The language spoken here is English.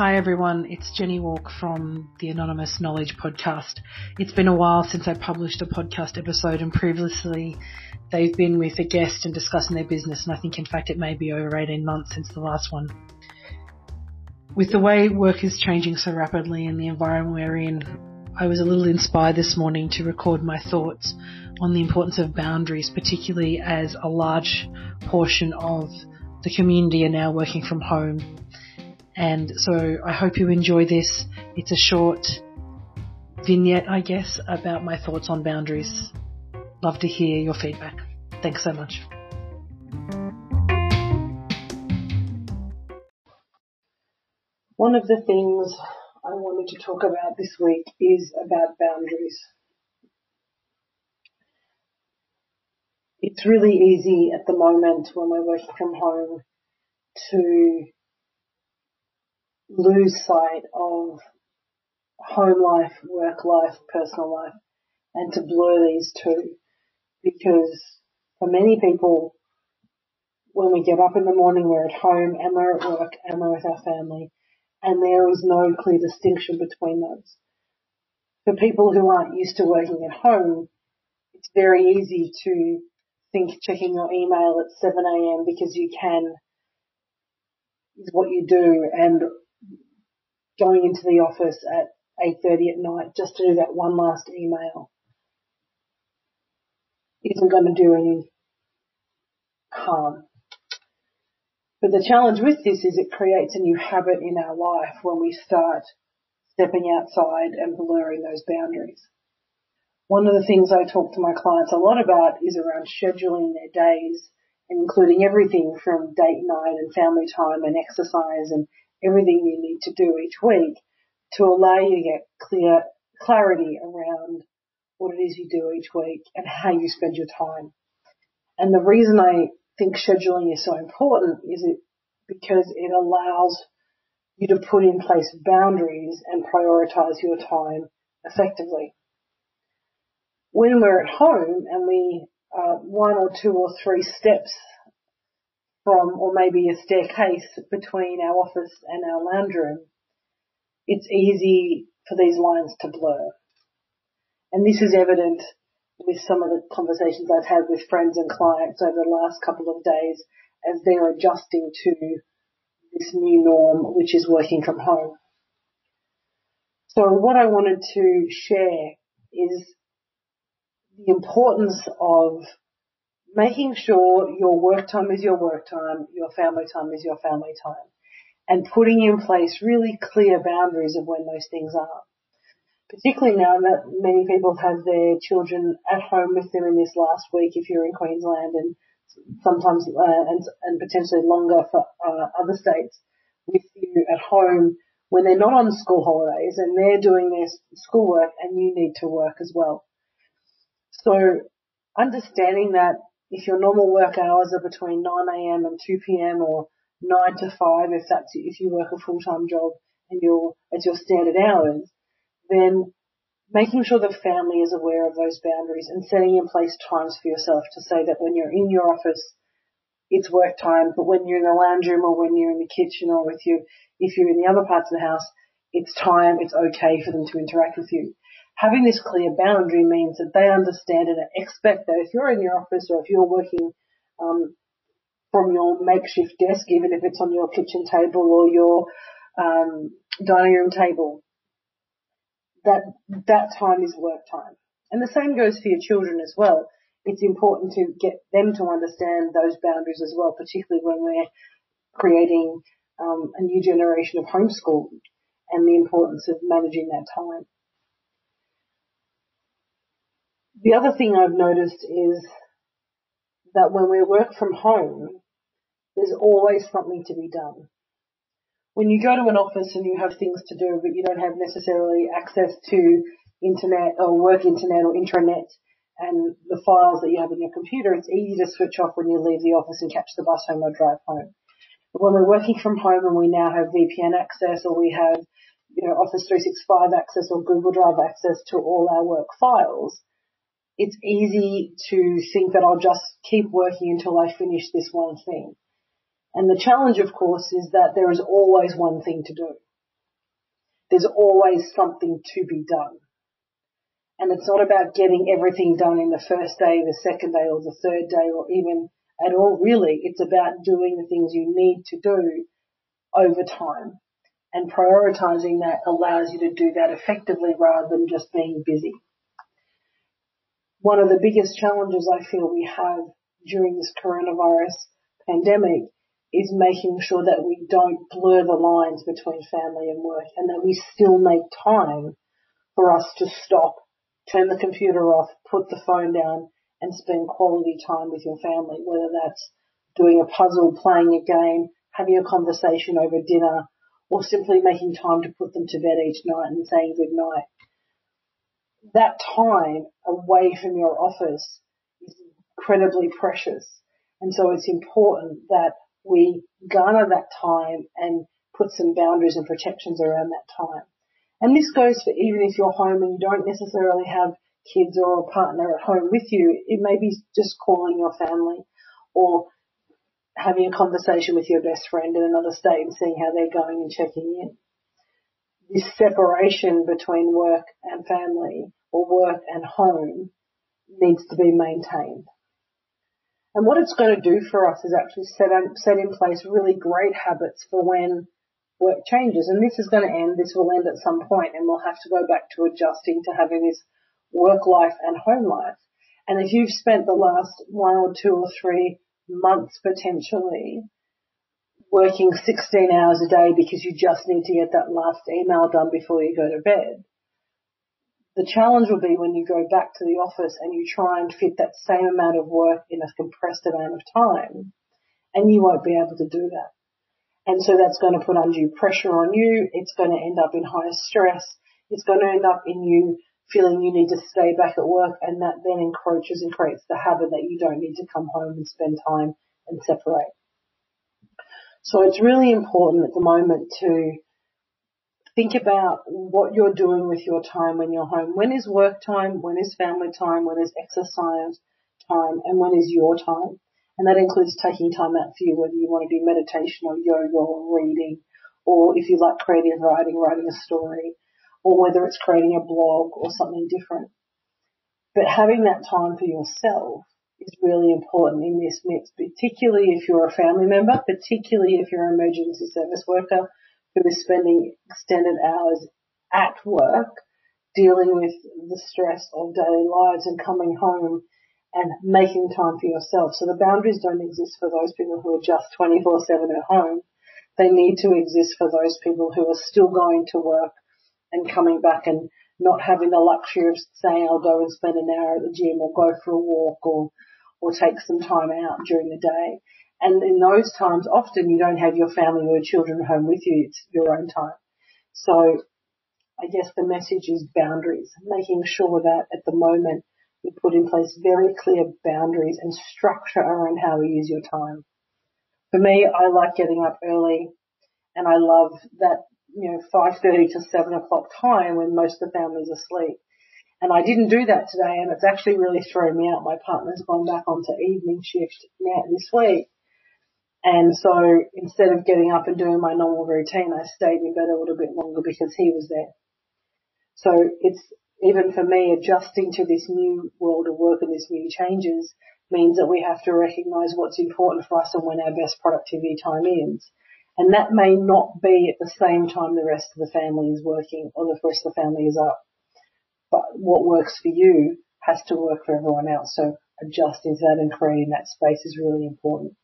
Hi everyone, it's Jenny Walk from the Anonymous Knowledge Podcast. It's been a while since I published a podcast episode and previously they've been with a guest and discussing their business and I think in fact it may be over 18 months since the last one. With the way work is changing so rapidly and the environment we're in, I was a little inspired this morning to record my thoughts on the importance of boundaries, particularly as a large portion of the community are now working from home and so I hope you enjoy this. It's a short vignette, I guess, about my thoughts on boundaries. Love to hear your feedback. Thanks so much. One of the things I wanted to talk about this week is about boundaries. It's really easy at the moment when we're working from home to lose sight of home life, work life, personal life, and to blur these two. Because for many people, when we get up in the morning, we're at home and we're at work and we're with our family, and there is no clear distinction between those. For people who aren't used to working at home, it's very easy to think checking your email at 7am because you can is what you do and going into the office at 8.30 at night just to do that one last email isn't going to do any harm. But the challenge with this is it creates a new habit in our life when we start stepping outside and blurring those boundaries. One of the things I talk to my clients a lot about is around scheduling their days, including everything from date night and family time and exercise and everything you need to do each week to allow you to get clear clarity around what it is you do each week and how you spend your time. And the reason I think scheduling is so important is it because it allows you to put in place boundaries and prioritize your time effectively. When we're at home and we are one or two or three steps from, or maybe a staircase between our office and our lounge room, it's easy for these lines to blur. And this is evident with some of the conversations I've had with friends and clients over the last couple of days as they're adjusting to this new norm, which is working from home. So what I wanted to share is the importance of making sure your work time is your work time, your family time is your family time, and putting in place really clear boundaries of when those things are. Particularly now that many people have their children at home with them in this last week, if you're in Queensland, and sometimes uh, and, and potentially longer for uh, other states with you at home when they're not on school holidays and they're doing their schoolwork and you need to work as well. So understanding that if your normal work hours are between 9am and 2pm or 9 to 5 if that's, if you work a full-time job and your, as your standard hours, then making sure the family is aware of those boundaries and setting in place times for yourself to say that when you're in your office, it's work time, but when you're in the lounge room or when you're in the kitchen or with you, if you're in the other parts of the house, it's time, it's okay for them to interact with you having this clear boundary means that they understand and expect that if you're in your office or if you're working um, from your makeshift desk, even if it's on your kitchen table or your um, dining room table, that that time is work time. And the same goes for your children as well. It's important to get them to understand those boundaries as well, particularly when we're creating um, a new generation of homeschool and the importance of managing that time. The other thing I've noticed is that when we work from home, there's always something to be done. When you go to an office and you have things to do, but you don't have necessarily access to internet or work internet or intranet and the files that you have in your computer, it's easy to switch off when you leave the office and catch the bus home or drive home. But when we're working from home and we now have VPN access or we have, you know, Office 365 access or Google Drive access to all our work files, it's easy to think that I'll just keep working until I finish this one thing. And the challenge, of course, is that there is always one thing to do. there's always something to be done. And it's not about getting everything done in the first day, the second day, or the third day, or even at all really. It's about doing the things you need to do over time. And prioritizing that allows you to do that effectively rather than just being busy. One of the biggest challenges I feel we have during this coronavirus pandemic is making sure that we don't blur the lines between family and work and that we still make time for us to stop, turn the computer off, put the phone down and spend quality time with your family, whether that's doing a puzzle, playing a game, having a conversation over dinner, or simply making time to put them to bed each night and saying good night. That time away from your office is incredibly precious. And so it's important that we garner that time and put some boundaries and protections around that time. And this goes for even if you're home and you don't necessarily have kids or a partner at home with you. It may be just calling your family or having a conversation with your best friend in another state and seeing how they're going and checking in. This separation between work and family or work and home needs to be maintained. And what it's going to do for us is actually set, up, set in place really great habits for when work changes. And this is going to end, this will end at some point and we'll have to go back to adjusting to having this work life and home life. And if you've spent the last one or two or three months potentially working 16 hours a day because you just need to get that last email done before you go to bed, the challenge will be when you go back to the office and you try and fit that same amount of work in a compressed amount of time, and you won't be able to do that. And so that's going to put undue pressure on you. It's going to end up in higher stress. It's going to end up in you feeling you need to stay back at work and that then encroaches and creates the habit that you don't need to come home and spend time and separate. So it's really important at the moment to think about what you're doing with your time when you're home. When is work time? When is family time? When is exercise time? And when is your time? And that includes taking time out for you, whether you want to do meditation or yoga or reading, or if you like creative writing, writing a story, or whether it's creating a blog or something different. But having that time for yourself is really important in this mix, particularly if you're a family member, particularly if you're an emergency service worker who is spending extended hours at work dealing with the stress of daily lives and coming home and making time for yourself. So the boundaries don't exist for those people who are just 24-7 at home. They need to exist for those people who are still going to work and coming back and not having the luxury of saying I'll go and spend an hour at the gym or go for a walk or or take some time out during the day. And in those times, often you don't have your family or children home with you. It's your own time. So I guess the message is boundaries, making sure that at the moment we put in place very clear boundaries and structure around how we use your time. For me, I like getting up early and I love that you know, 5.30 to 7 o'clock time when most of the family's asleep. And I didn't do that today and it's actually really thrown me out. My partner's gone back onto evening shift now this week. And so instead of getting up and doing my normal routine, I stayed in bed a little bit longer because he was there. So it's even for me adjusting to this new world of work and this new changes means that we have to recognize what's important for us and when our best productivity time is. And that may not be at the same time the rest of the family is working or the rest of the family is up. But what works for you has to work for everyone else. So adjusting to that and creating that space is really important.